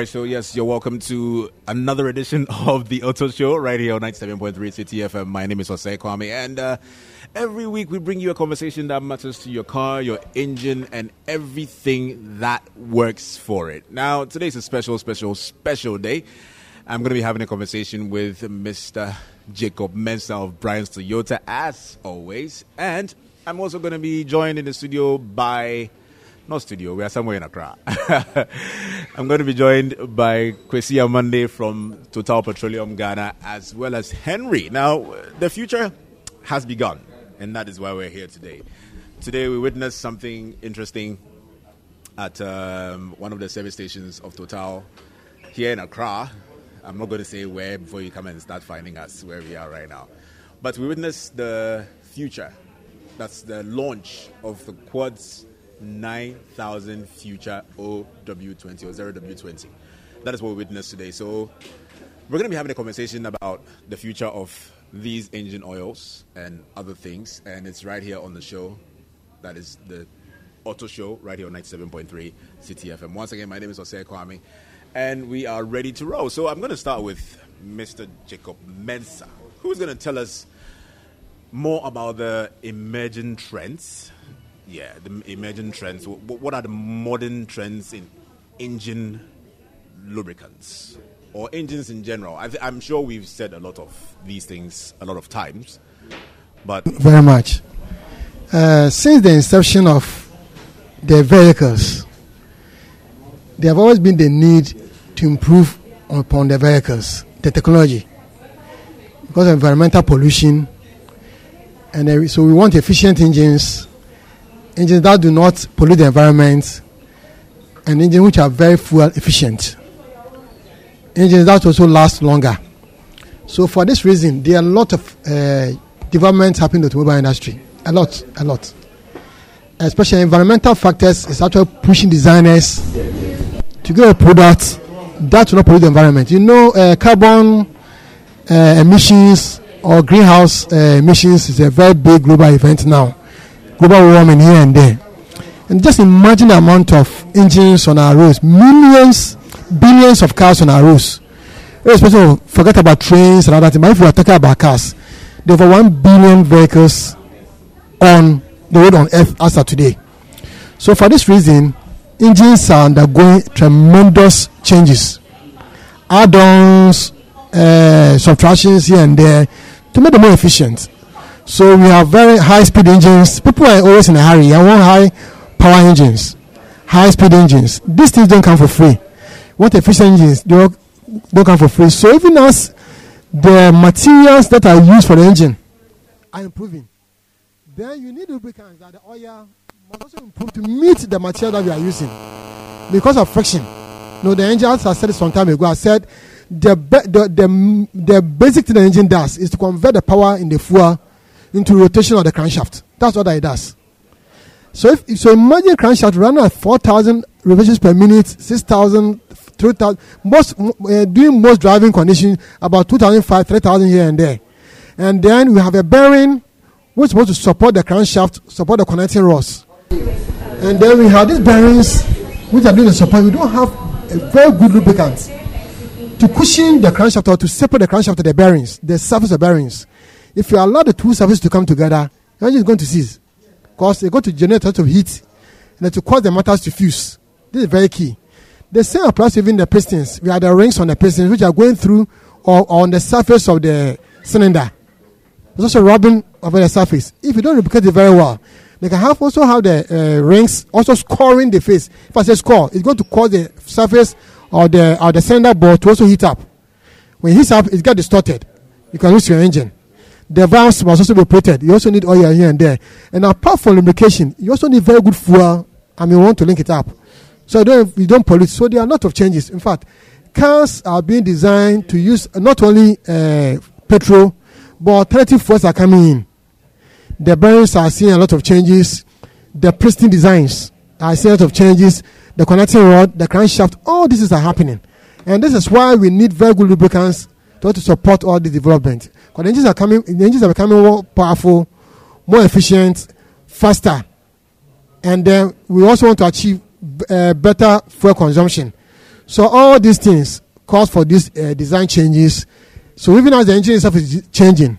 right, so yes, you're welcome to another edition of the Auto Show right here on 97.3 City FM. My name is Jose Kwame, and uh, every week we bring you a conversation that matters to your car, your engine, and everything that works for it. Now, today's a special, special, special day. I'm going to be having a conversation with Mr. Jacob Mensah of Brian's Toyota, as always, and I'm also going to be joined in the studio by not studio, we are somewhere in Accra. I'm going to be joined by Kwesi Amande from Total Petroleum Ghana, as well as Henry. Now, the future has begun, and that is why we're here today. Today, we witnessed something interesting at um, one of the service stations of Total here in Accra. I'm not going to say where before you come and start finding us where we are right now. But we witnessed the future. That's the launch of the Quartz 9,000 future OW20 or 0W20. That is what we witnessed today. So we're going to be having a conversation about the future of these engine oils and other things. And it's right here on the show. That is the Auto Show right here on 97.3 City FM. Once again, my name is Jose Kwame. And we are ready to roll. So I'm going to start with Mr. Jacob Mensah, who's going to tell us more about the emerging trends yeah, the emerging trends. What are the modern trends in engine lubricants or engines in general? I am sure we've said a lot of these things a lot of times, but very much. Uh, since the inception of the vehicles, there have always been the need to improve upon the vehicles, the technology, because of environmental pollution, and so we want efficient engines engines that do not pollute the environment, and engines which are very fuel efficient. Engines that also last longer. So for this reason, there are a lot of uh, developments happening in the automobile industry. A lot, a lot. Especially environmental factors is actually pushing designers to get a product that will not pollute the environment. You know, uh, carbon uh, emissions or greenhouse uh, emissions is a very big global event now global warming here and there. And just imagine the amount of engines on our roads, millions, billions of cars on our roads. Especially forget about trains and other things. But if we are talking about cars, there are over one billion vehicles on the road on earth as of today. So for this reason, engines are undergoing tremendous changes. Add-ons, uh, subtractions here and there to make them more efficient. So we have very high speed engines. People are always in a hurry. I want high power engines, high speed engines. These things don't come for free. What efficient engines don't, don't come for free. So even as the materials that are used for the engine are improving, then you need lubricants that the oil must also improve to meet the material that we are using because of friction. No, the engine, as I said some time ago, I said the, the, the, the basic thing the engine does is to convert the power in the fuel into rotation of the crankshaft. That's what it does. So if so, imagine crankshaft running at 4,000 revolutions per minute, 6,000, 3,000, most uh, doing most driving conditions about 2,005, 3,000 here and there, and then we have a bearing which is supposed to support the crankshaft, support the connecting rods, and then we have these bearings which are doing the support. We don't have a very good lubricant to cushion the crankshaft or to separate the crankshaft to the bearings, the surface of bearings. If you allow the two surfaces to come together, the engine is going to seize. Because they're going to generate a lot of heat and to cause the motors to fuse. This is very key. The same applies even the pistons. We have the rings on the pistons which are going through or, on the surface of the cylinder. It's also rubbing over the surface. If you don't lubricate it very well, they can have also have the uh, rings also scoring the face. If I say score, it's going to cause the surface or the or the cylinder bore to also heat up. When it heats up, it gets distorted. You can lose your engine the valves must also be operated. You also need oil here and there. And apart from lubrication, you also need very good fuel. I mean, we want to link it up. So you don't, you don't pollute. So there are a lot of changes. In fact, cars are being designed to use not only uh, petrol, but alternative fuels are coming in. The bearings are seeing a lot of changes. The piston designs are seeing a lot of changes. The connecting rod, the crankshaft, all this is happening. And this is why we need very good lubricants to, to support all the development. Because engines are coming, the engines are becoming more powerful, more efficient, faster, and then we also want to achieve uh, better fuel consumption. So all these things cause for these uh, design changes. So even as the engine itself is changing,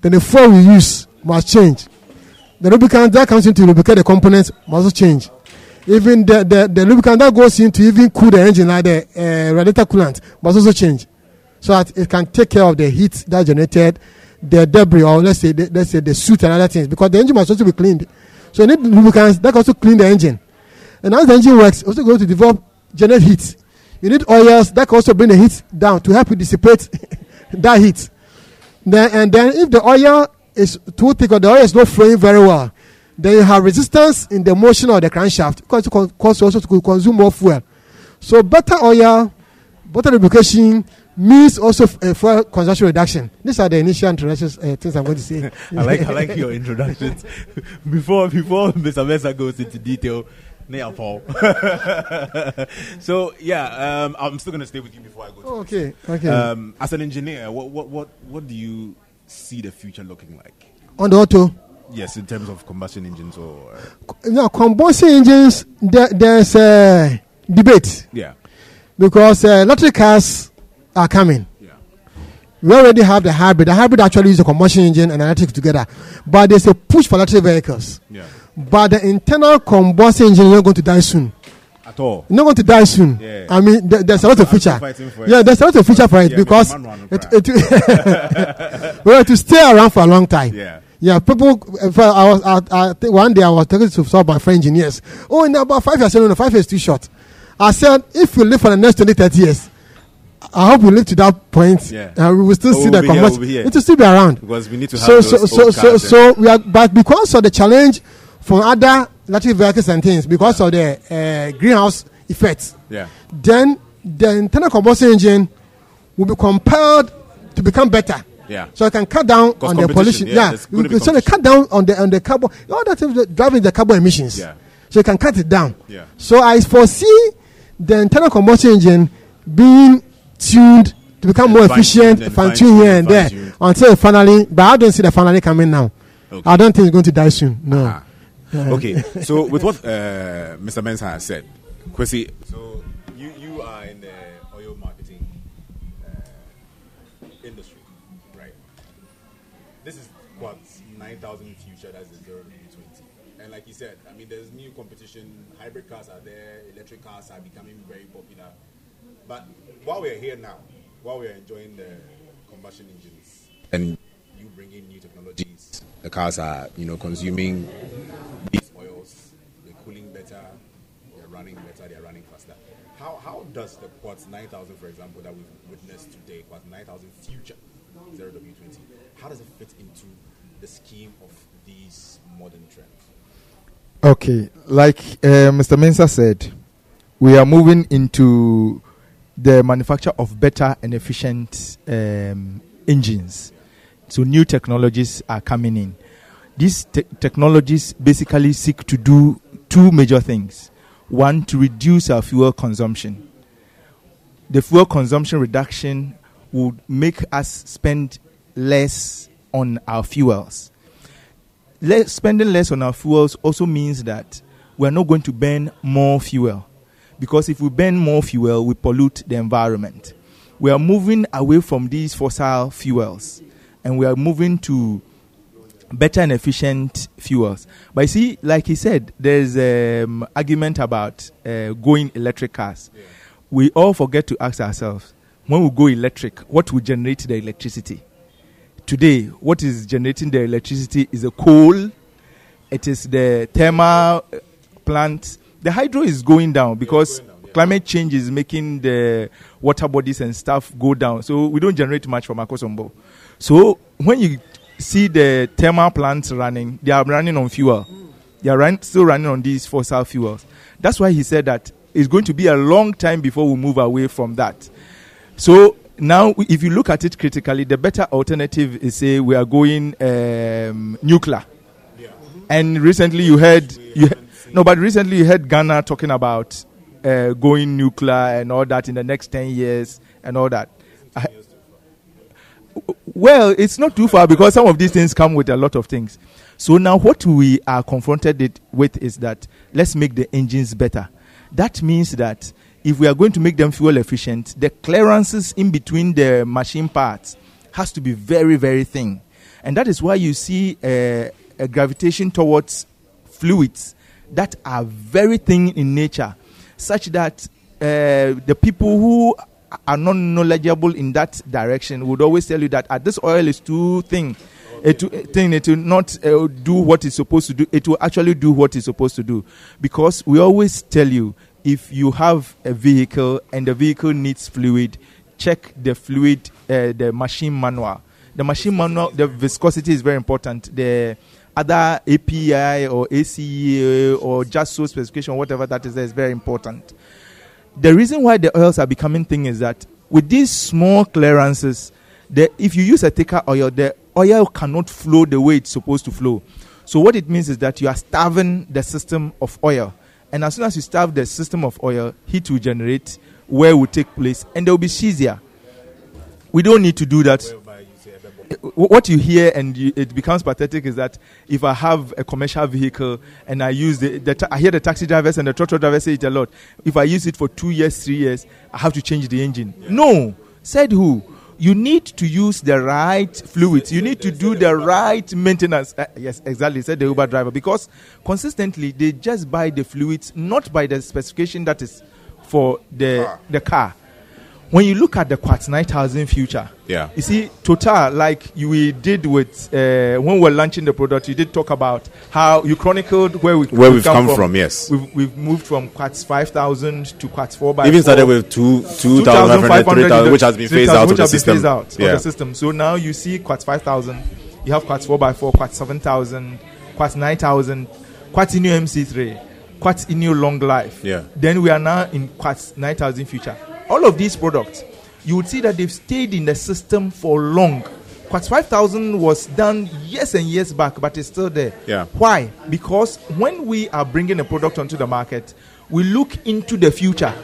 then the fuel we use must change. The lubricant that comes into lubricate the components must also change. Even the, the, the lubricant that goes in to even cool the engine, like the uh, radiator coolant, must also change. So that it can take care of the heat that generated, the debris, or let's say the, let's say the soot and other things, because the engine must also be cleaned. So you need lubricants that also clean the engine. And as the engine works, also going to develop generate heat. You need oils that can also bring the heat down to help you dissipate that heat. Then, and then if the oil is too thick or the oil is not flowing very well, then you have resistance in the motion of the crankshaft because it cause also to consume more fuel. So better oil, better lubrication means also uh, fuel consumption reduction. These are the initial introductions uh, things I'm going to say. I like I like your introductions. before before Mr. Mensah goes into detail, Paul. so yeah, um, I'm still gonna stay with you before I go. Oh, okay, okay. Um, as an engineer, what, what what what do you see the future looking like on the auto? Yes, in terms of combustion engines or uh, no combustion engines. There, there's a debate. Yeah, because uh, electric cars are coming. Yeah. We already have the hybrid. The hybrid actually uses a combustion engine and electric together, but there's a push for electric vehicles. Yeah but the internal combustion engine is not going to die soon. At all. You're not going to die soon. Yeah. I mean, there, there's a lot of future. Yeah, there's a lot of future for it yeah, because it, it, well, to stay around for a long time. Yeah. Yeah, people. I was. I, I think one day I was talking to some of my friend engineers. Oh, in about five years, no, no, five years too short. I said, if you live for the next 20, 30 years, I hope we live to that point. Yeah. Uh, we will still oh, see we'll the combustion. It will still be around because we need to have so so so so so we are. But because of the challenge from other electric vehicles and things because of the uh, greenhouse effects. Yeah. Then the internal combustion engine will be compelled to become better. Yeah. So it can cut down on the pollution. Yeah. yeah. So they cut down on the on the carbon. All that is driving the carbon emissions. Yeah. So you can cut it down. Yeah. So I foresee the internal combustion engine being tuned to become more efficient, fine tuned here and there until finally. But I don't see the finally coming now. Okay. I don't think it's going to die soon. No. Uh-huh. okay, so with what uh, Mr. Mensah has said, Kwesi, so you, you are in the oil marketing uh, industry, right? This is what 9,000 future, that's the 0 to 20. And like you said, I mean, there's new competition, hybrid cars are there, electric cars are becoming very popular. But while we're here now, while we're enjoying the combustion engines, and you bring in new technologies, the cars are, you know, consuming these oils, they're cooling better, they're running better, they're running faster. How, how does the Quartz 9000, for example, that we've witnessed today, Quartz 9000 Future 0W20, how does it fit into the scheme of these modern trends? Okay, like uh, Mr. Mensah said, we are moving into the manufacture of better and efficient um, engines. So new technologies are coming in. These te- technologies basically seek to do two major things. One, to reduce our fuel consumption. The fuel consumption reduction would make us spend less on our fuels. Less, spending less on our fuels also means that we're not going to burn more fuel. Because if we burn more fuel, we pollute the environment. We are moving away from these fossil fuels and we are moving to better and efficient fuels. But you see, like he said, there's an um, argument about uh, going electric cars. Yeah. We all forget to ask ourselves when we go electric, what will generate the electricity? Today, what is generating the electricity is a coal, it is the thermal plant. The hydro is going down because going down, yeah. climate change is making the water bodies and stuff go down. So we don't generate much from Akosombo. So when you see the thermal plants running, they are running on fuel. They are run, still running on these fossil fuels. That's why he said that it's going to be a long time before we move away from that. So now, if you look at it critically, the better alternative is say we are going um, nuclear. Yeah. And recently you heard, you, no, but recently you heard Ghana talking about uh, going nuclear and all that in the next 10 years and all that. I, well, it's not too far because some of these things come with a lot of things. So now what we are confronted with is that let's make the engines better. That means that if we are going to make them fuel efficient, the clearances in between the machine parts has to be very, very thin. And that is why you see a, a gravitation towards fluids that are very thin in nature, such that uh, the people who are not knowledgeable in that direction would always tell you that uh, this oil is too thin. It, thing it will not uh, do what it's supposed to do. It will actually do what it's supposed to do, because we always tell you if you have a vehicle and the vehicle needs fluid, check the fluid, uh, the machine manual. The machine manual, the viscosity is very important. The other API or ACEA or JASO specification, whatever that is, is very important. The reason why the oils are becoming thin is that with these small clearances, the, if you use a thicker oil, the oil cannot flow the way it's supposed to flow. So what it means is that you are starving the system of oil. And as soon as you starve the system of oil, heat will generate, wear will take place, and there will be seizure. We don't need to do that. What you hear and you, it becomes pathetic is that if I have a commercial vehicle and I use the, the ta- I hear the taxi drivers and the truck drivers say it a lot. If I use it for two years, three years, I have to change the engine. Yeah. No, said who? you need to use the right fluids. You need to do the right maintenance. Uh, yes, exactly, said the Uber driver. Because consistently, they just buy the fluids, not by the specification that is for the, the car when you look at the Quartz 9000 future, yeah, you see Total, like you we did with uh, when we were launching the product, you did talk about how you chronicled where we where we've come, come from, from. Yes, we've, we've moved from Quartz 5000 to Quartz 4 by even started with two 2500, which has been phased out which of the system. Phased out yeah. of the system. So now you see Quartz 5000, you have Quartz 4 by 4 Quartz 7000, Quartz 9000, Quartz Ineo MC3, Quartz Ineo Long Life. Yeah. Then we are now in Quartz 9000 future all of these products, you would see that they've stayed in the system for long. Quartz 5000 was done years and years back, but it's still there. Yeah. Why? Because when we are bringing a product onto the market, we look into the future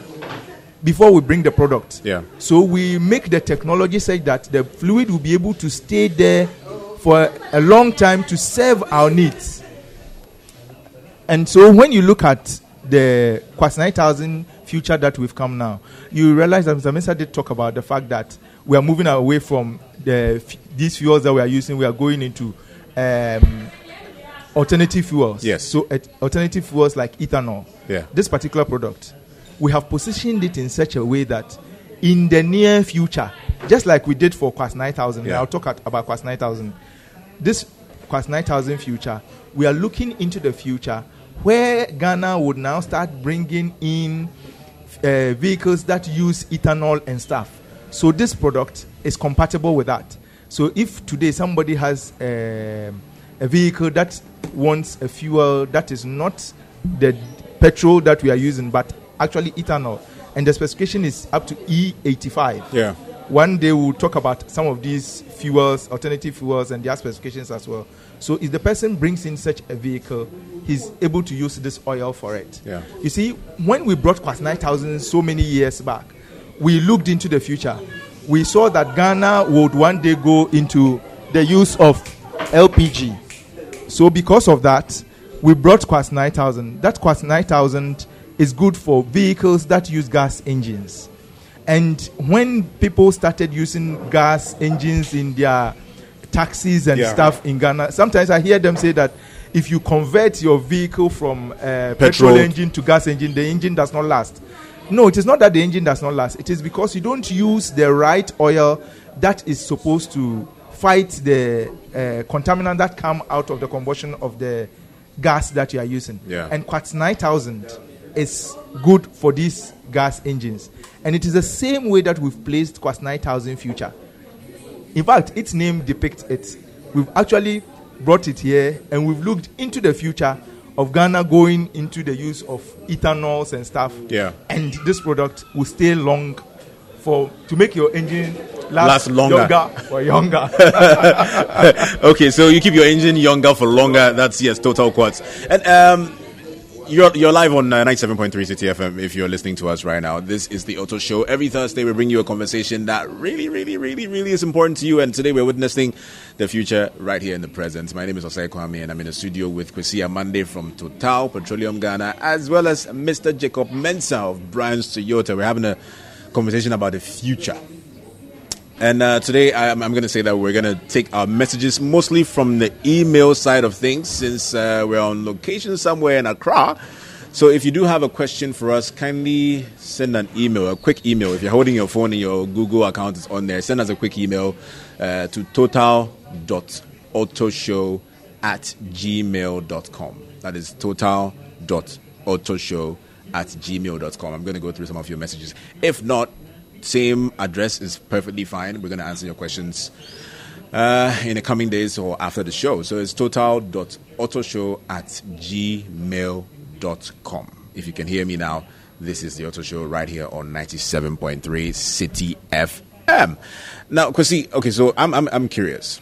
before we bring the product. Yeah. So we make the technology such that the fluid will be able to stay there for a long time to serve our needs. And so when you look at the Quartz 9000 future that we've come now, you realize that Mr. Mensah did talk about the fact that we are moving away from the these fuels that we are using. We are going into um, alternative fuels. Yes. So uh, alternative fuels like ethanol. Yeah. This particular product, we have positioned it in such a way that in the near future, just like we did for Quartz 9000, yeah. I'll talk at, about Quartz 9000. This Quartz 9000 future, we are looking into the future where Ghana would now start bringing in uh, vehicles that use ethanol and stuff. So this product is compatible with that. So if today somebody has uh, a vehicle that wants a fuel that is not the petrol that we are using, but actually ethanol, and the specification is up to E85. Yeah. One day we'll talk about some of these fuels, alternative fuels, and their specifications as well. So if the person brings in such a vehicle, he's able to use this oil for it. Yeah. You see, when we brought Quartz 9000 so many years back, we looked into the future. We saw that Ghana would one day go into the use of LPG. So because of that, we brought Quartz 9000. That Quartz 9000 is good for vehicles that use gas engines. And when people started using gas engines in their taxis and yeah. stuff in Ghana. Sometimes I hear them say that if you convert your vehicle from uh, petrol. petrol engine to gas engine, the engine does not last. No, it is not that the engine does not last. It is because you don't use the right oil that is supposed to fight the uh, contaminant that come out of the combustion of the gas that you are using. Yeah. And Quartz 9000 is good for these gas engines. And it is the same way that we've placed Quartz 9000 Future. In fact, its name depicts it. We've actually brought it here and we've looked into the future of Ghana going into the use of ethanols and stuff. Yeah. And this product will stay long for to make your engine last, last longer younger or younger. okay, so you keep your engine younger for longer. That's yes, total quartz. And um, You're, you're live on uh, 97.3 City FM if you're listening to us right now. This is the Auto Show. Every Thursday, we bring you a conversation that really, really, really, really is important to you. And today, we're witnessing the future right here in the present. My name is Osei Kwame, and I'm in the studio with Kwesi Amande from Total Petroleum Ghana, as well as Mr. Jacob Mensah of Brian's Toyota. We're having a conversation about the future. And uh, today, I'm, I'm going to say that we're going to take our messages mostly from the email side of things since uh, we're on location somewhere in Accra. So if you do have a question for us, kindly send an email, a quick email. If you're holding your phone and your Google account is on there, send us a quick email uh, to total.autoshow at gmail.com. That is total.autoshow at gmail.com. I'm going to go through some of your messages. If not, same address is perfectly fine. We're going to answer your questions uh, in the coming days or after the show. So it's total.autoshow at gmail.com. If you can hear me now, this is the Auto Show right here on 97.3 City FM. Now, Kwesi, okay, so I'm, I'm, I'm curious.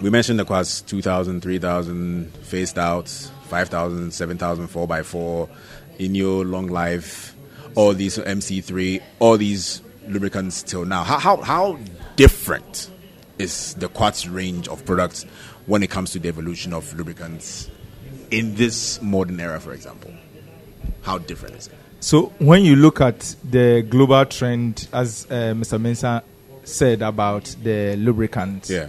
We mentioned the class 2,000, 3,000, phased out, 5,000, 7,000, 4x4, Ineo, long life, all these MC3, all these lubricants till now. How, how, how different is the quartz range of products when it comes to the evolution of lubricants in this modern era, for example? How different is it? So, when you look at the global trend, as uh, Mr. Mensah said about the lubricants, Yeah.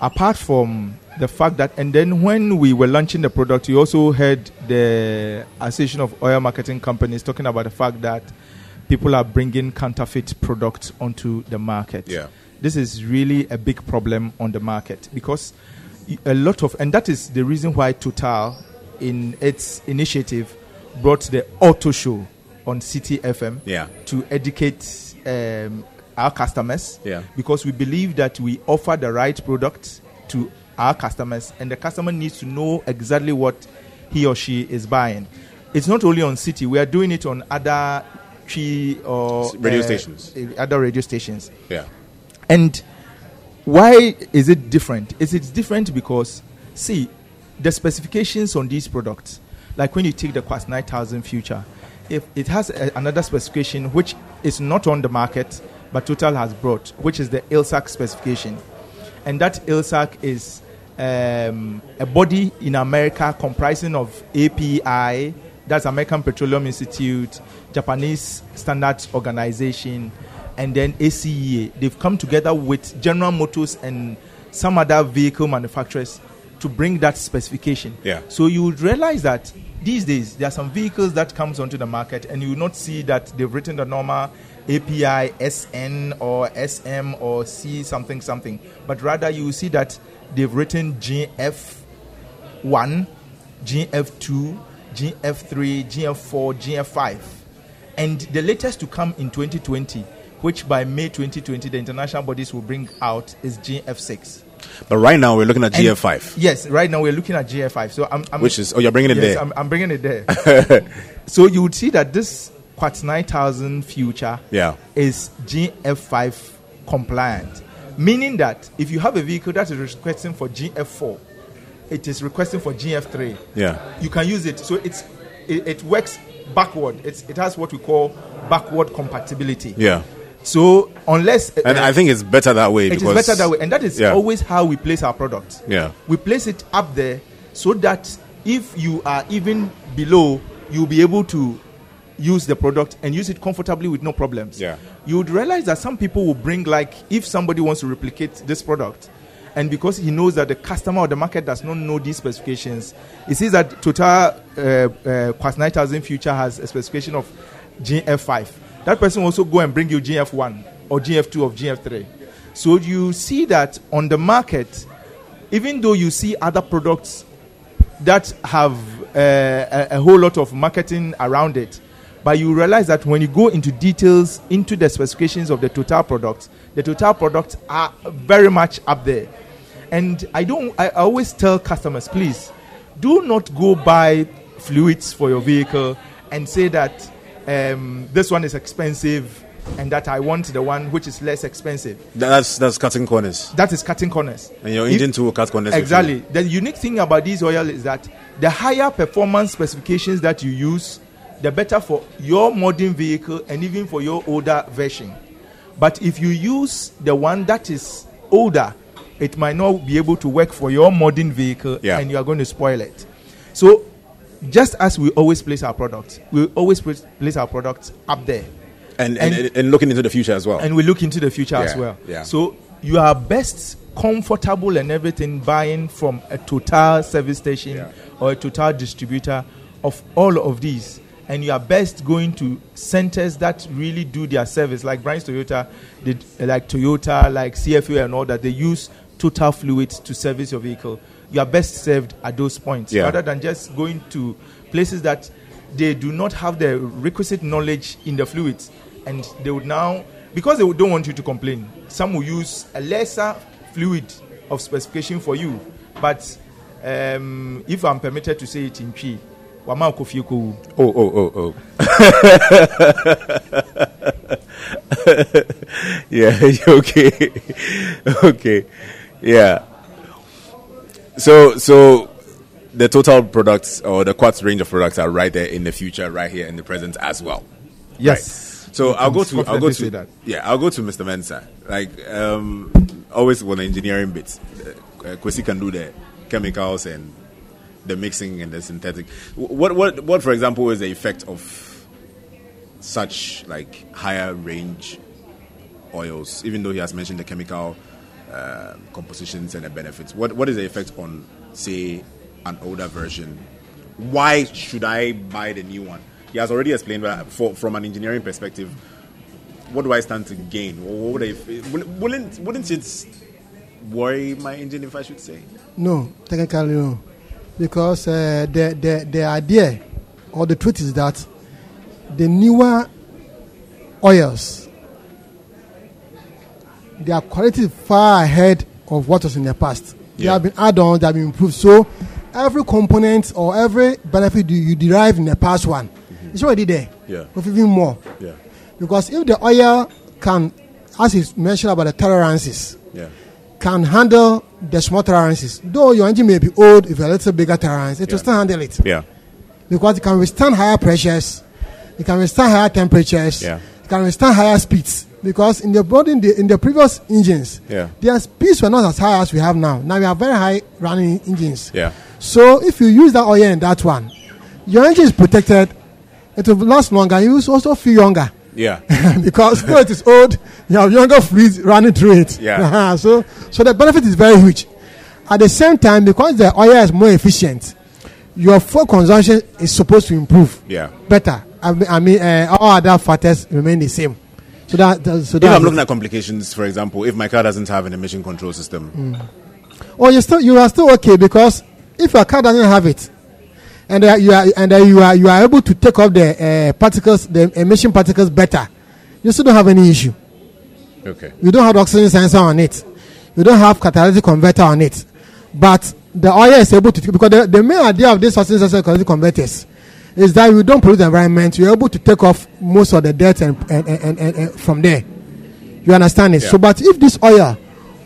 apart from the fact that, and then when we were launching the product, you also heard the Association of Oil Marketing Companies talking about the fact that people are bringing counterfeit products onto the market. Yeah. This is really a big problem on the market because a lot of, and that is the reason why Total, in its initiative, brought the Auto Show on City FM Yeah. to educate um, our customers Yeah. because we believe that we offer the right product to our customers and the customer needs to know exactly what he or she is buying. It's not only on City, we are doing it on other tree or Radio uh, stations. uh, other radio stations. Yeah. And why is it different? Is it different because see the specifications on these products, like when you take the Quartz 9000 Future, if it has a, another specification which is not on the market but Total has brought, which is the ILSAC specification, and that ILSAC is um, a body in America comprising of API, that's American Petroleum Institute, Japanese Standards Organization, and then ACEA. They've come together with General Motors and some other vehicle manufacturers to bring that specification. Yeah. So you would realize that these days there are some vehicles that comes onto the market and you will not see that they've written the normal API SN or SM or C something something, but rather you will see that they've written GF one, GF2, GF3, GF4, GF5. And the latest to come in 2020, which by May 2020 the international bodies will bring out, is GF6. But right now, we're looking at And- GF5, Yes, right now we're looking at GF5. So I'm, I'm which is, oh, you're bringing it yes, there. I'm, I'm bringing it there. so you would see that this Quartz 9000 future Yeah. is GF5 compliant, meaning that if you have a vehicle that is requesting for GF4, it is requesting for GF3. Yeah. You can use it. So it's it, it works backward. It's, it has what we call backward compatibility. Yeah. So unless And uh, I think it's better that way it is better that way, and that is Yeah. always how we place our product. Yeah. We place it up there so that if you are even below, you'll be able to use the product and use it comfortably with no problems. Yeah. You would realize that some people will bring like if somebody wants to replicate this product, and because he knows that the customer or the market does not know these specifications, he sees that Total uh, uh, Quartz 9000 Future has a specification of GF5. That person also go and bring you GF1 or GF2 or GF3. So you see that on the market, even though you see other products that have uh, a, a whole lot of marketing around it, but you realize that when you go into details into the specifications of the total products, the total products are very much up there. And I don't. I always tell customers, please, do not go buy fluids for your vehicle and say that um, this one is expensive. and that I want the one which is less expensive. That's that's cutting corners. That is cutting corners. And your engine too will cut corners. Exactly. The unique thing about this oil is that the higher performance specifications that you use, the better for your modern vehicle and even for your older version. But if you use the one that is older, it might not be able to work for your modern vehicle Yeah. and you are going to spoil it. So, just as we always place our products, we always place our products up there And and, And- and looking into the future as well. and we look into the future as well. yeah. So you are best comfortable and everything buying from a total service station Yeah. or a total distributor of all of these. And you are best going to centers that really do their service, like Brian's Toyota, did, like Toyota, like CFU, and all that. They use total fluids to service your vehicle. You are best served at those points Yeah. rather than just going to places that they do not have the requisite knowledge in the fluids and they would now because they don't want you to complain some will use a lesser fluid of specification for you but um, if i'm permitted to say it in Twi, wama akɔfie kɔwu. Oh, oh, oh, oh. yeah, okay. okay. Yeah. So, so the total products or the quartz range of products are right there in the future, right here in the present as well. yes So I'll go to I'll go to that. yeah I'll go to Mr. Mensah. Like um, always with the engineering bits, uh, Kwesi can do the chemicals and the mixing and the synthetic. What what what for example is the effect of such like higher range oils? Even though he has mentioned the chemical uh, compositions and the benefits, what what is the effect on say an older version? Why should I buy the new one? He has already explained, but for, from an engineering perspective, what do I stand to gain? What would wouldn't wouldn't it worry my engine if I should say? No, technically no, because uh, the the the idea or the truth is that the newer oils, their quality is far ahead of what was in the past. They have been add-ons, they have been improved. So every component or every benefit you, you derive in the past one, mm-hmm. it's already there. Yeah. With even more, Yeah, because if the oil can, as you mentioned about the tolerances, yeah, can handle the small tolerances. Though your engine may be old, if a little bigger tolerance, it Yeah. will still handle it yeah, because it can withstand higher pressures, it can withstand higher temperatures, Yeah. it can withstand higher speeds. Because in the body, in the, in the previous engines, Yeah. their speeds were not as high as we have now. Now we have very high running engines. yeah, So if you use that oil in that one, your engine is protected. It will last longer. You will also feel younger. yeah, because though it is old, you have younger fluids running through it. Yeah. so, so the benefit is very huge. At the same time, because the oil is more efficient, your fuel consumption is supposed to improve yeah. better. I mean, I mean uh, all other factors remain the same. So that, that so If I'm looking at complications, for example, if my car doesn't have an emission control system, oh, you still you are still okay because if your car doesn't have it, and uh, you are and uh, you are you are able to take off the uh, particles, the emission particles better, you still don't have any issue. okay, you don't have oxygen sensor on it. You don't have catalytic converter on it. But the oil is able to because the, the main idea of this oxygen sensor catalytic converters is that you don't pollute the environment you're able to take off most of the dirt and, and, and, and, and- from there. You understand it? Yeah. so but if this oil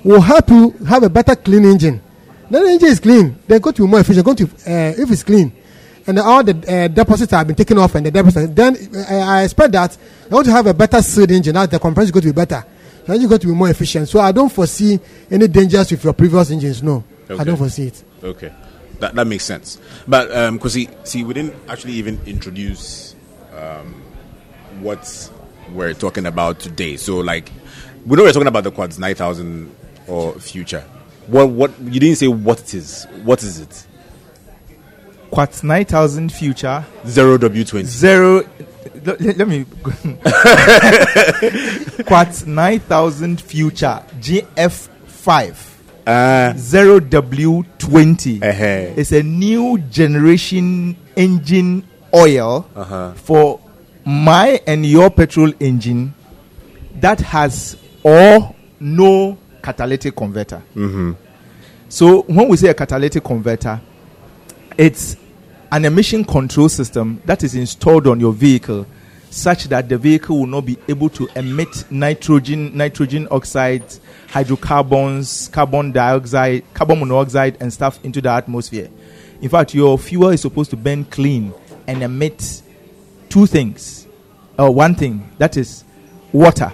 will help you have a better clean engine then the engine is clean. They're going to be more efficient going to uh, if it's clean and all the uh, deposits have been taken off and the deposits then uh, i expect that you're going to have a better sealed engine that the compressor is going to be better. The you're going to be more efficient. So i don't foresee any dangers with your previous engines no. I don't foresee it. Okay, that that makes sense. But um, because see, see, we didn't actually even introduce um, what we're talking about today. So, like, we know we're talking about the Quartz nine thousand or future. What what you didn't say what it is? What is it? Quartz 9000 future Zero W twenty. zero. Let, let me. Quartz 9000 future GF5 Uh, zero W20 uh It's a new generation engine oil Uh-huh. for my and your petrol engine that has or no catalytic converter. So when we say a catalytic converter, it's an emission control system that is installed on your vehicle such that the vehicle will not be able to emit nitrogen, nitrogen oxides, hydrocarbons, carbon dioxide, carbon monoxide, and stuff into the atmosphere. In fact, your fuel is supposed to burn clean and emit two things, or one thing that is water,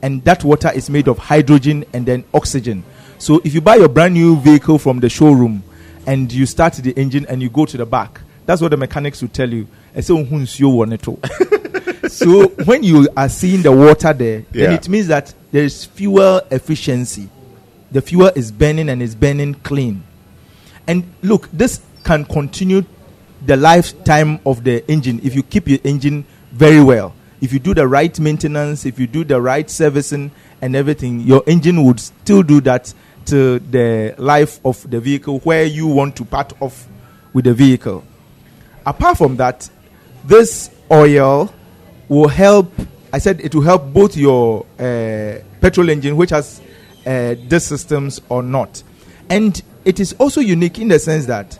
and that water is made of hydrogen and then oxygen. So if you buy your brand new vehicle from the showroom and you start the engine and you go to the back, that's what the mechanics will tell you. I say, so when you are seeing the water there, Yeah. then it means that there is fuel efficiency. The fuel is burning and is burning clean. And look, this can continue the lifetime of the engine if you keep your engine very well. If you do the right maintenance, if you do the right servicing and everything, your engine would still do that to the life of the vehicle where you want to part off with the vehicle. Apart from that, this oil will help. I said it will help both your uh, petrol engine, which has uh, these systems, or not. And it is also unique in the sense that,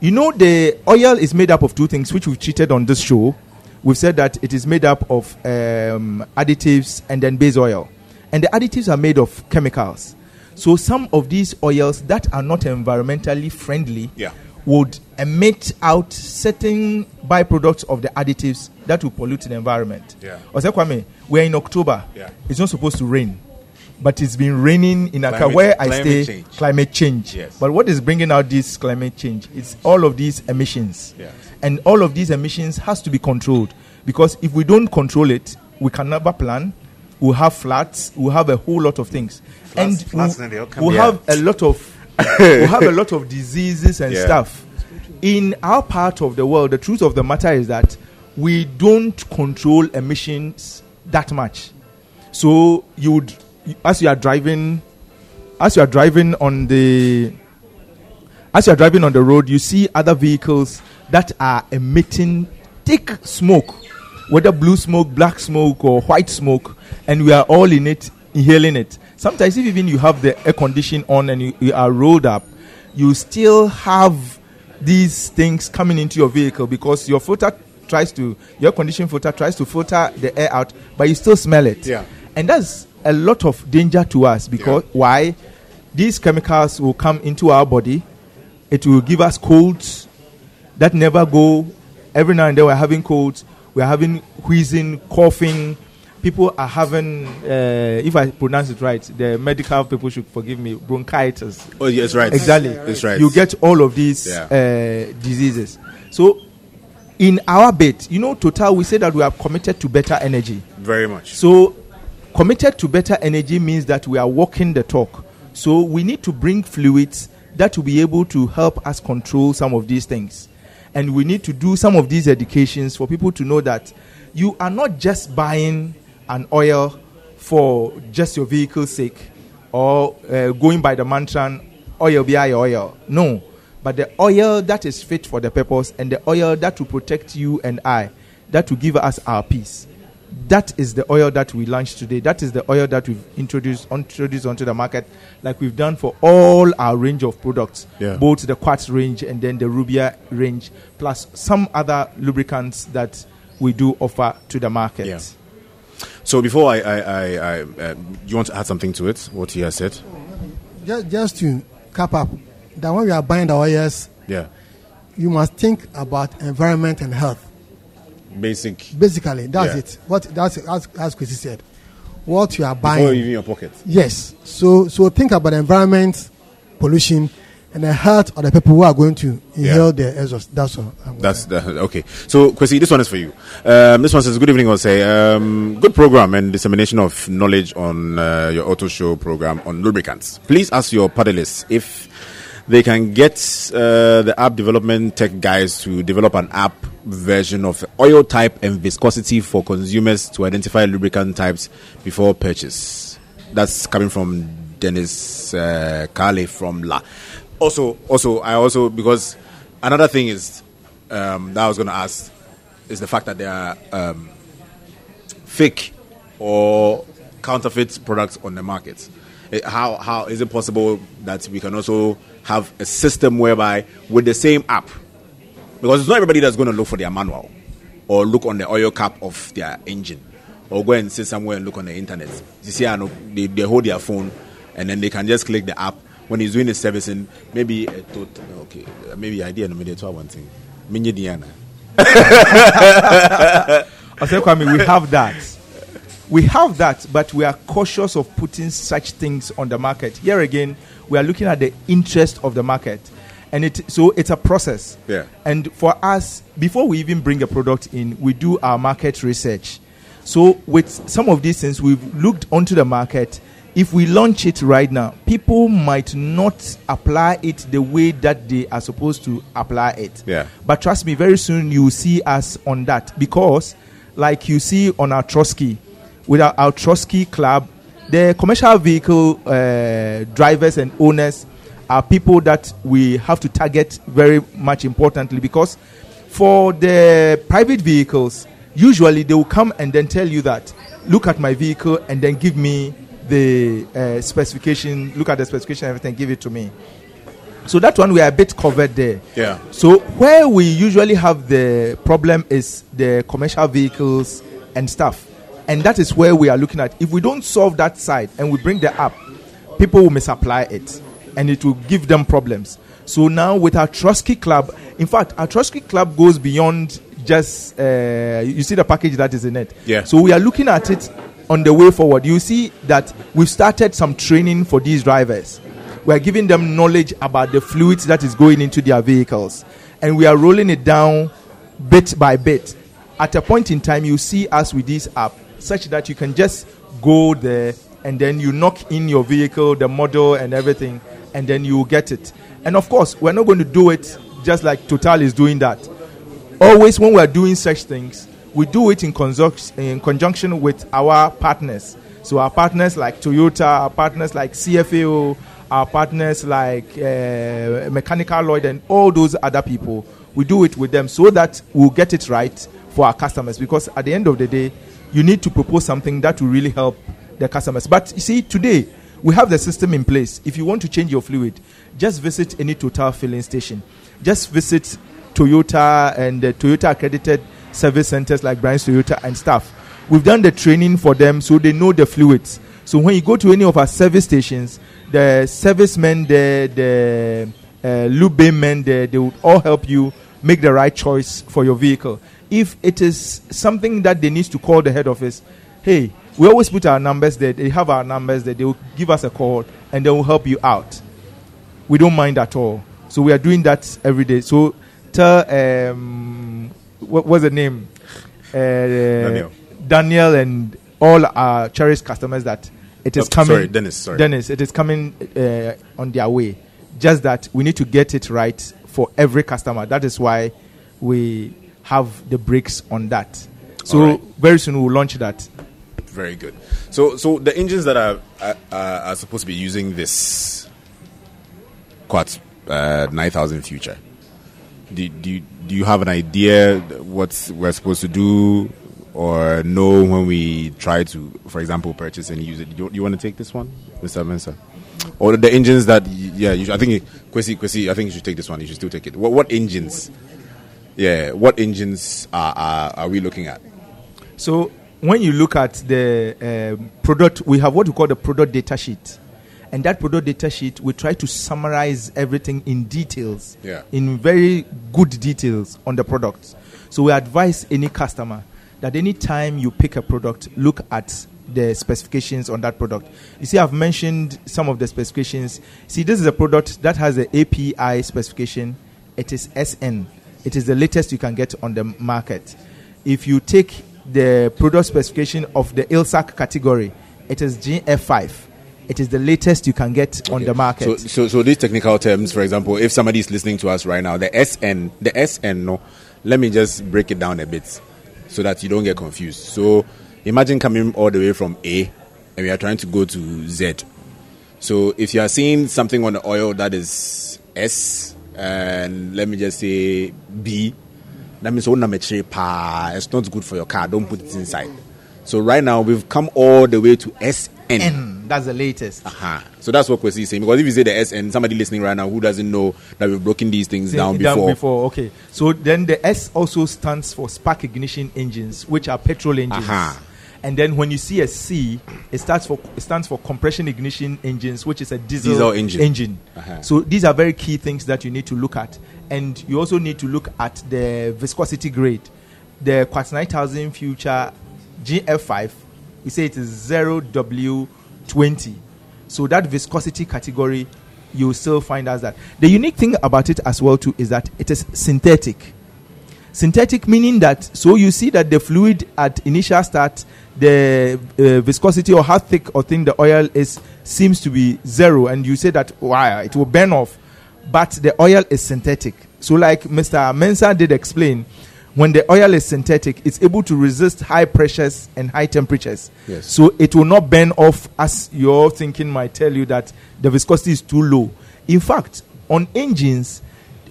you know, the oil is made up of two things, which we've treated on this show. We've said that it is made up of um, additives and then base oil. And the additives are made of chemicals. So some of these oils that are not environmentally friendly Yeah. would emit out certain byproducts of the additives that will pollute the environment. Yeah. Kwame, we're in October. Yeah. It's not supposed to rain. But it's been raining in Accra where I climate stay. change. Climate change. Yes. But what is bringing out this climate change? It's all of these emissions. Yes. And all of these emissions has to be controlled because if we don't control it, we can never plan. We'll have floods. We'll have a whole lot of things, Floods- and we'll, and they'll come we'll have a lot of we'll have a lot of diseases and Yeah. stuff. In our part of the world, the truth of the matter is that we don't control emissions that much. So you would, as you are driving, as you are driving on the, as you are driving on the road, you see other vehicles that are emitting thick smoke, whether blue smoke, black smoke, or white smoke, and we are all in it, inhaling it. Sometimes, if even you have the air condition on and you, you are rolled up, you still have these things coming into your vehicle because your filter tries to, your condition filter tries to filter the air out, but you still smell it. Yeah. And that's a lot of danger to us because why? These chemicals will come into our body, it will give us colds that never go. Every now and then we're having colds, we're having wheezing, coughing. People are having, uh, if I pronounce it right, the medical people should forgive me, bronchitis. Oh, yes, right. Exactly. That's right. You get all of these Yeah. uh, diseases. So, in our bit, you know, Total, we say that we are committed to better energy. very much. So, committed to better energy means that we are walking the talk. So, we need to bring fluids that will be able to help us control some of these things. And we need to do some of these educations for people to know that you are not just buying an oil for just your vehicle's sake or uh, going by the mantra oil be your oil. No. But the oil that is fit for the purpose and the oil that will protect you and I, that will give us our peace. That is the oil that we launched today. That is the oil that we've introduced introduced onto the market, like we've done for all our range of products, Yeah. both the Quartz range and then the Rubia range, plus some other lubricants that we do offer to the market. Yeah. So before I, I, I, I uh, you want to add something to it? What he has said? Just, just to cap up, that when we are buying the oils, Yeah. you must think about environment and health. Basic. Basically, that's Yeah. it. What that's as, as Chrissy said. What you are Before buying. even your pocket. Yes. So so think about environment, pollution, and the health of the people who are going to inhale Yeah. the exhaust. That's all. That's the, okay. So, Kwesi, this one is for you. Um, this one says, "Good evening, Jose. Um, good program and dissemination of knowledge on uh, your auto show program on lubricants. Please ask your paddlers if they can get uh, the app development tech guys to develop an app version of oil type and viscosity for consumers to identify lubricant types before purchase. That's coming from Dennis uh, Kale from La. Also, also, I also because another thing is um, that I was going to ask is the fact that there are um, fake or counterfeit products on the market. Eh, How how is it possible that we can also have a system whereby with the same app, because it's not everybody that's going to look for their manual. or look on the oil cap of their engine, or go and sit somewhere and look on the internet. You see, I know they, they hold their phone and then they can just click the app when he's doing the servicing. Maybe a total, okay, maybe idea no maybe one thing. Minye Diana. I said, Kwame, we have that. We have that, but we are cautious of putting such things on the market. Here again, we are looking at the interest of the market. And it so it's a process. Yeah. And for us, before we even bring a product in, we do our market research. So with some of these things, we've looked onto the market. If we launch it right now, people might not apply it the way that they are supposed to apply it. Yeah. But trust me, very soon you will see us on that because, like you see on our Trotsky, with our, our Trotsky Club, the commercial vehicle uh, drivers and owners are people that we have to target very much importantly because for the private vehicles, usually they will come and then tell you that, look at my vehicle and then give me the uh, specification, look at the specification, everything, give it to me. So that one we are a bit covered there. Yeah. So where we usually have the problem is the commercial vehicles and stuff. And that is where we are looking at. If we don't solve that side and we bring the app, people will misapply it and it will give them problems. So now with our Trotsky Club, in fact, our Trotsky Club goes beyond just, uh, you see the package that is in it. Yeah. So we are looking at it on the way forward. You see that we've started some training for these drivers. We are giving them knowledge about the fluids that is going into their vehicles. And we are rolling it down bit by bit. At a point in time, you see us with this app such that you can just go there and then you knock in your vehicle, the model, and everything, and then you get it. And of course, we're not going to do it just like Total is doing that. Always, when we're doing such things, we do it in, conjunc- in conjunction with our partners. So, our partners like Toyota, our partners like CFAO, our partners like uh, Mechanical Lloyd, and all those other people. We do it with them so that we'll get it right for our customers. Because at the end of the day, you need to propose something that will really help the customers. But you see, today we have the system in place. If you want to change your fluid, just visit any Total filling station. Just visit Toyota and the Toyota accredited service centers like Brian's Toyota and stuff. We've done the training for them so they know the fluids. So when you go to any of our service stations, the servicemen, the the uh, lube men, they, they will all help you make the right choice for your vehicle. If it is something that they need to call the head office, hey, we always put our numbers there. They have our numbers there. They will give us a call and they will help you out. We don't mind at all. So we are doing that every day. So tell um, what was the name? Uh, Daniel. Daniel and all our cherished customers that it is Oh, coming. sorry, Dennis, sorry. Dennis, it is coming uh, on their way. Just that we need to get it right for every customer. That is why we have the brakes on that. So right. very soon we'll launch that. Very good. So, so the engines that are are, are supposed to be using this Quartz uh, nine thousand future. Do, do do you have an idea what we're supposed to do, or know when we try to, for example, purchase and use it? You, you want to take this one, Mr. Mensah? Or the engines that, yeah, should, I think Kwesi, Kwesi, I think you should take this one. You should still take it. What, what engines? Yeah, what engines are, are are we looking at? So when you look at the um, product, we have what we call the product data sheet. And that product data sheet, we try to summarize everything in details, Yeah. in very good details on the product. So we advise any customer that any time you pick a product, look at the specifications on that product. You see, I've mentioned some of the specifications. See, this is a product that has the API specification. It is SN. It is the latest you can get on the market. If you take the product specification of the ILSAC category, it is GF5. It is the latest you can get on the market. So, so, so these technical terms, for example, if somebody is listening to us right now, the SN, the SN, no, let me just break it down a bit so that you don't get confused. So, imagine coming all the way from A and we are trying to go to Z. So, if you are seeing something on the oil that is S and let me just say B, that means "Oh, it's not good for your car. Don't put it inside. So right now we've come all the way to SN. That's the latest. Uh-huh. So that's what Kwesi is saying. Because if you say the SN, somebody listening right now who doesn't know that we've broken these things down before. before. Okay. So then the S also stands for spark ignition engines, which are petrol engines. Uh-huh. And then when you see a C, it starts for it stands for compression ignition engines, which is a diesel, Diesel engine. engine. Uh-huh. So these are very key things that you need to look at, and you also need to look at the viscosity grade. The Quartz 9000 Future GF5, we say it is zero W20. So that viscosity category, you still find out that. The unique thing about it as well too is that it is synthetic. Synthetic meaning that so you see that the fluid at initial start the uh, viscosity or how thick or thin the oil is seems to be zero and you say that wow it will burn off. But the oil is synthetic. So like mr Mensah did explain when the oil is synthetic it's able to resist high pressures and high temperatures Yes. so it will not burn off as your thinking might tell you that the viscosity is too low in fact on engines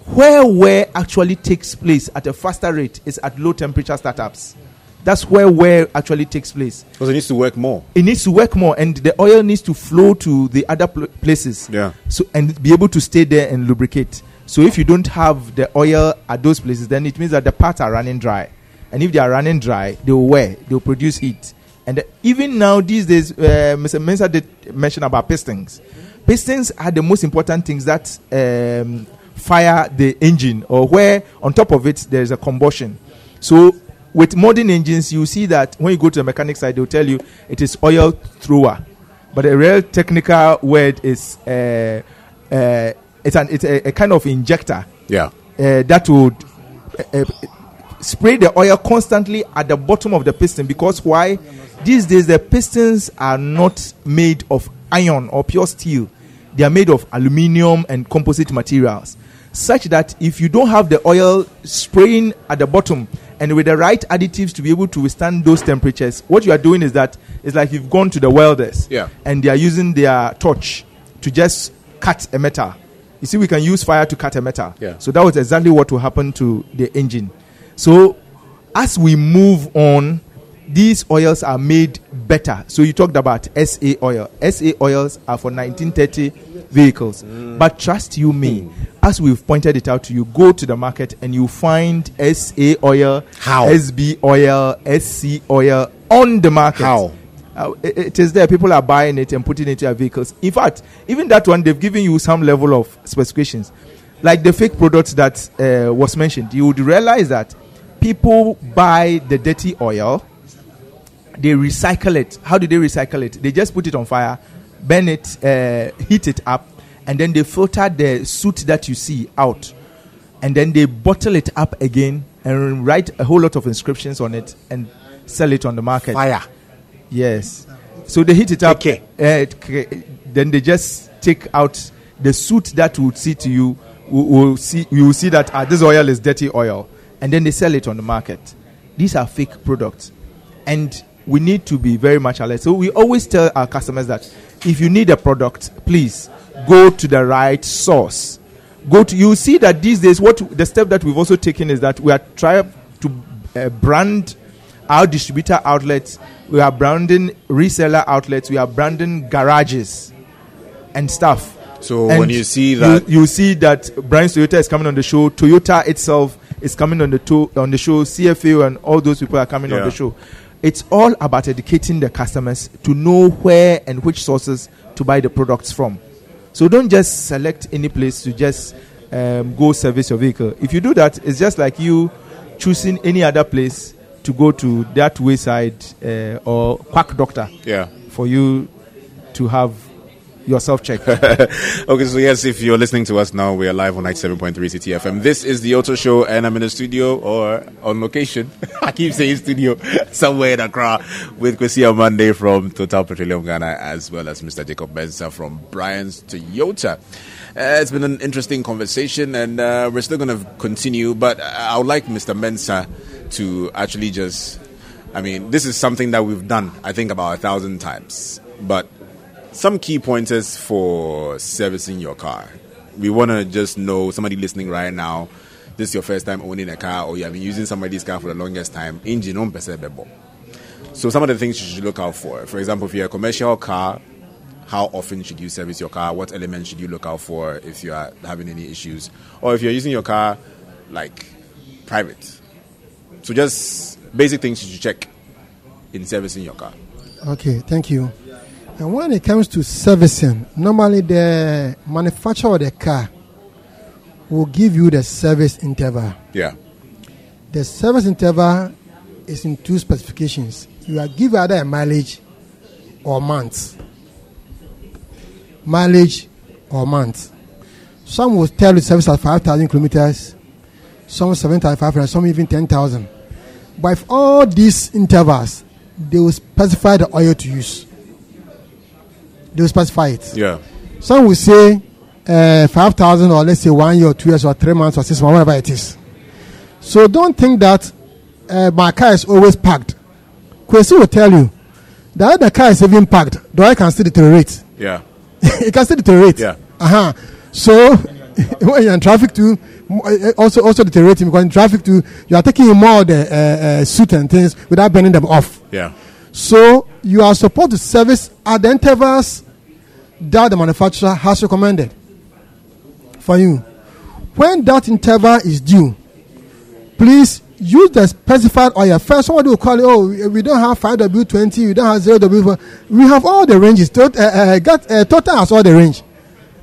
where wear actually takes place at a faster rate is at low temperature startups. That's where wear actually takes place. Because it needs to work more. It needs to work more, and the oil needs to flow to the other pl- places. Yeah. So and be able to stay there and lubricate. So if you don't have the oil at those places, then it means that the parts are running dry, and if they are running dry, they will wear, they will produce heat. And even now these days, uh, Mr. Mensah did mention about pistons. Pistons are the most important things that um, fire the engine, or where on top of it there is a combustion. So with modern engines, you see that when you go to the mechanic side, they'll tell you it is oil thrower, but a real technical word is uh, uh, it's an it's a, a kind of injector. Yeah. uh, that would uh, uh, spray the oil constantly at the bottom of the piston because why? These days the pistons are not made of iron or pure steel. They are made of aluminium and composite materials. Such that if you don't have the oil spraying at the bottom and with the right additives to be able to withstand those temperatures what you are doing is that it's like you've gone to the welders Yeah. and they are using their torch to just cut a metal you see we can use fire to cut a metal Yeah. so that was exactly what will happen to the engine. So as we move on, these oils are made better. So you talked about SA oil. SA oils are for 1930 vehicles. Mm. But trust you me, mm. as we've pointed it out to you, go to the market and you find SA oil, How? SB oil, SC oil on the market. How? Uh, it, it is there. People are buying it and putting it into their vehicles. In fact, even that one, they've given you some level of specifications. Like the fake products that uh, was mentioned, you would realize that people buy the dirty oil, they recycle it. How do they recycle it? They just put it on fire, burn it, uh, heat it up, and then they filter the soot that you see out. And then they bottle it up again and write a whole lot of inscriptions on it and sell it on the market. Fire. Yes. So they heat it up. Okay. Uh, then they just take out the soot that would see to you. Will, will see you will see that ah, this oil is dirty oil, and then they sell it on the market. These are fake products, and we need to be very much alert. So we always tell our customers that if you need a product, please go to the right source. Go to you see that these days what the step that we've also taken is that we are trying to uh, brand our distributor outlets, we are branding reseller outlets, we are branding garages and stuff. So And when you see that, you, you see that Brian Toyota is coming on the show, Toyota itself is coming on the to, on the show, CFA and all those people are coming on the show. It's all about educating the customers to know where and which sources to buy the products from. So don't just select any place to just um, go service your vehicle. If you do that, it's just like you choosing any other place to go to that wayside uh, or quack doctor yeah. for you to have yourself checked. Okay, so yes, if you're listening to us now, we are live on 97.3 City FM. This is the Auto Show, and I'm in the studio or on location. I keep saying studio somewhere in Accra with Kwesi Monday from Total Petroleum Ghana, as well as Mr. Jacob Benza from Brian's Toyota. Uh, it's been an interesting conversation, and uh, we're still going to continue. But I would like Mr. Mensah to actually just, I mean, this is something that we've done, I think, about a thousand times. But some key pointers for servicing your car. We want to just know somebody listening right now. This is your first time owning a car, or you have been using somebody's car for the longest time. Engine on So some of the things you should look out for. For example, if you're a commercial car, how often should you service your car? What elements should you look out for if you are having any issues, or if you're using your car like private? So just basic things you should check in servicing your car. Okay, thank you. And when it comes to servicing, normally the manufacturer of the car will give you the service interval. Yeah. The service interval is in two specifications. You are given either a mileage or months. Mileage or months. Some will tell you service at 5,000 kilometers, some 7,500, some even 10,000. But if all these intervals, they will specify the oil to use. They will specify it. Yeah. Some will say uh, 5,000 or let's say one year or two years or three months or six months, whatever it is. So don't think that uh, my car is always packed. Kwesi will tell you that the car is even packed, the oil can still deteriorate. Yeah. it can still deteriorate. Yeah. Uh-huh. So when you're in traffic too, also also deteriorating because in traffic too, you are taking more of the uh, uh, suit and things without burning them off. Yeah. So you are supposed to service at the intervals that the manufacturer has recommended for you. When that interval is due, please use the specified oil. First, somebody will call it, oh, we- don't have 5W20, we don't have 0W4. We have all the ranges. Tot- uh, uh, got, uh, Total has all the range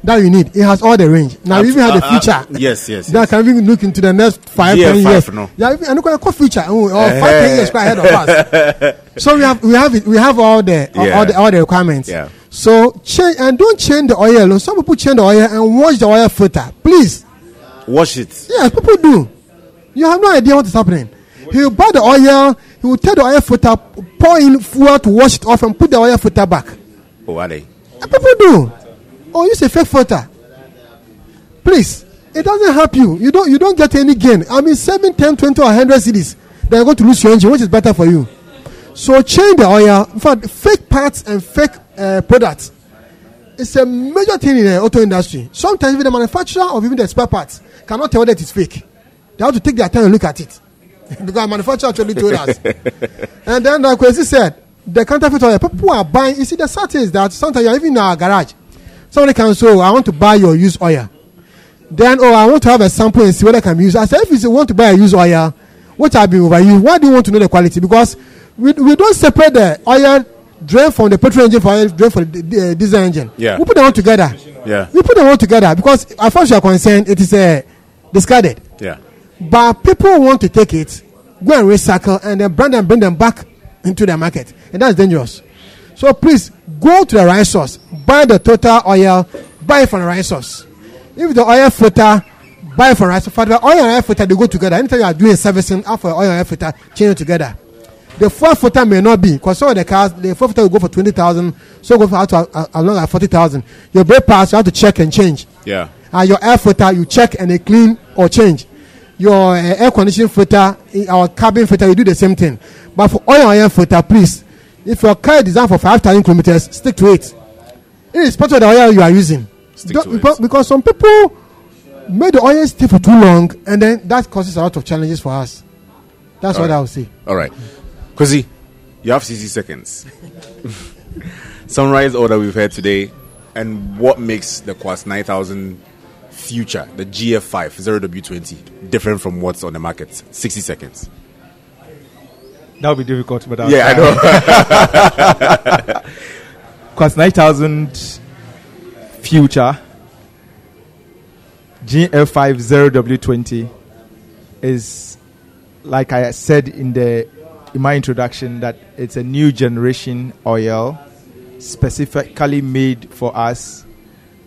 that you need. It has all the range. Now, we even have the Uh, uh, yes, yes, That yes. can even look into the next five, ten GF5 years. no. Yeah, even- and look at the feature. Oh, oh, five, ten years quite ahead of us. so we have we have it, we have all the all- Yeah. all the all the requirements. Yeah. So change and don't change the oil. Some people change the oil and wash the oil filter. Please. Wash it. Yes, people do. You have no idea what is happening. He will buy the oil. He will take the oil filter, pour in fuel to wash it off, and put the oil filter back. Oh, are they? And people do. Or use a fake filter. Please, it doesn't help you. You don't you don't get any gain. I mean, 7, 10, 20, or 100 cities. Then you're going to lose your engine, which is better for you. So change the oil. In fact, fake parts and fake uh, products. It's a major thing in the auto industry. Sometimes even the manufacturer or even the spare parts cannot tell that it's fake. They have to take their time and look at it. because manufacturer actually told us. and then, like Kwesi said, the counterfeit oil, people are buying. You see, the sad thing is that sometimes you're even in our garage. Somebody can say, oh, I want to buy your used oil. Then, oh, I want to have a sample and see whether I can use. I said, if you want to buy a used oil, which have been overused, why do you want to know the quality? Because we, we don't separate the oil drain from the petrol engine for drain for the, uh, diesel engine. Yeah. We put them all together. Yeah. We put them all together because, as far as you are concerned, it is uh, discarded. Yeah. But people want to take it, go and recycle, and then brand and bring them back into the market. And that's dangerous. So please go to the right source, buy the total oil, buy it from the right source. If the oil filter, buy it from the right source. For the oil and oil filter, they go together. Anytime you are doing servicing after oil and oil filter, change it together. The fuel filter may not be because some of the cars, the fuel filter will go for 20,000, so go for out to uh, as long as 40,000. Your brake pads, you have to check and change Yeah. And your air filter you check and they clean or change your uh, air conditioning filter eh, or cabin filter you do the same thing but for oil and air filter please if your car is designed for 5000 kilometers stick to it irrespective of the oil you are using Stick to it. because, because some people make the oil stay for too long and then that causes a lot of challenges for us that's All what right. i would say All right. Kwesi, you have 60 seconds. Summarize all that we've heard today and what makes the Quartz 9000 future, the GF5 0W20, different from what's on the market. 60 seconds. That would be difficult, but I'll Yeah, I know. Quartz 9000 Future GF5 0W20 is, like I said in the in my introduction, that it's a new generation oil specifically made for us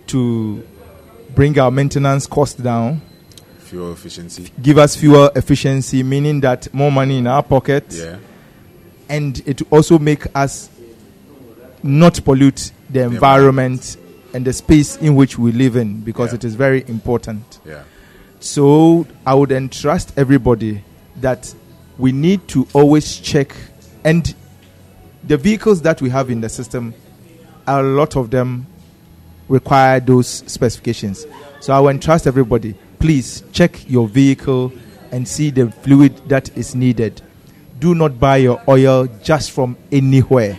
to bring our maintenance cost down, Fuel efficiency. give us fuel efficiency, meaning that more money in our pocket Yeah. and it also make us not pollute the environment and the space in which we live in because Yeah. it is very important. Yeah. So I would entrust everybody that we need to always check and the vehicles that we have in the system a lot of them require those specifications. So I will entrust everybody, please check your vehicle and see the fluid that is needed. Do not buy your oil just from anywhere.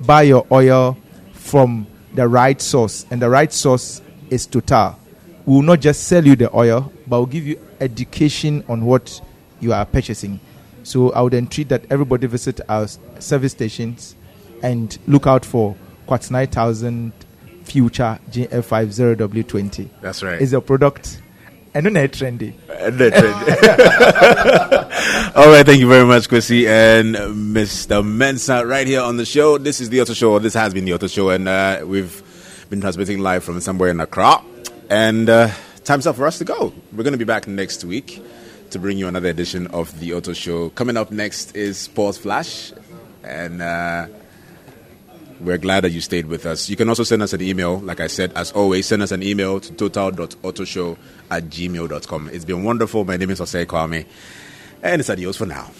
Buy your oil from the right source, and the right source is Total. We will not just sell you the oil, but we'll give you education on what you are purchasing. So I would entreat that everybody visit our service stations and look out for Quartz 9000 Future GF50W20. That's right. It's a product and then trendy. All right, thank you very much, Kwesi and Mr. Mensah, right here on the show. This is the Auto Show. This has been the Auto Show, and uh, we've been transmitting live from somewhere in Accra. And uh, time's up for us to go. We're going to be back next week to bring you another edition of the Auto Show. Coming up next is Sports Flash, and. Uh, we're glad that you stayed with us. You can also send us an email. Like I said, as always, send us an email to total.autoshow at gmail.com. It's been wonderful. My name is Jose Kwame, and it's adios for now.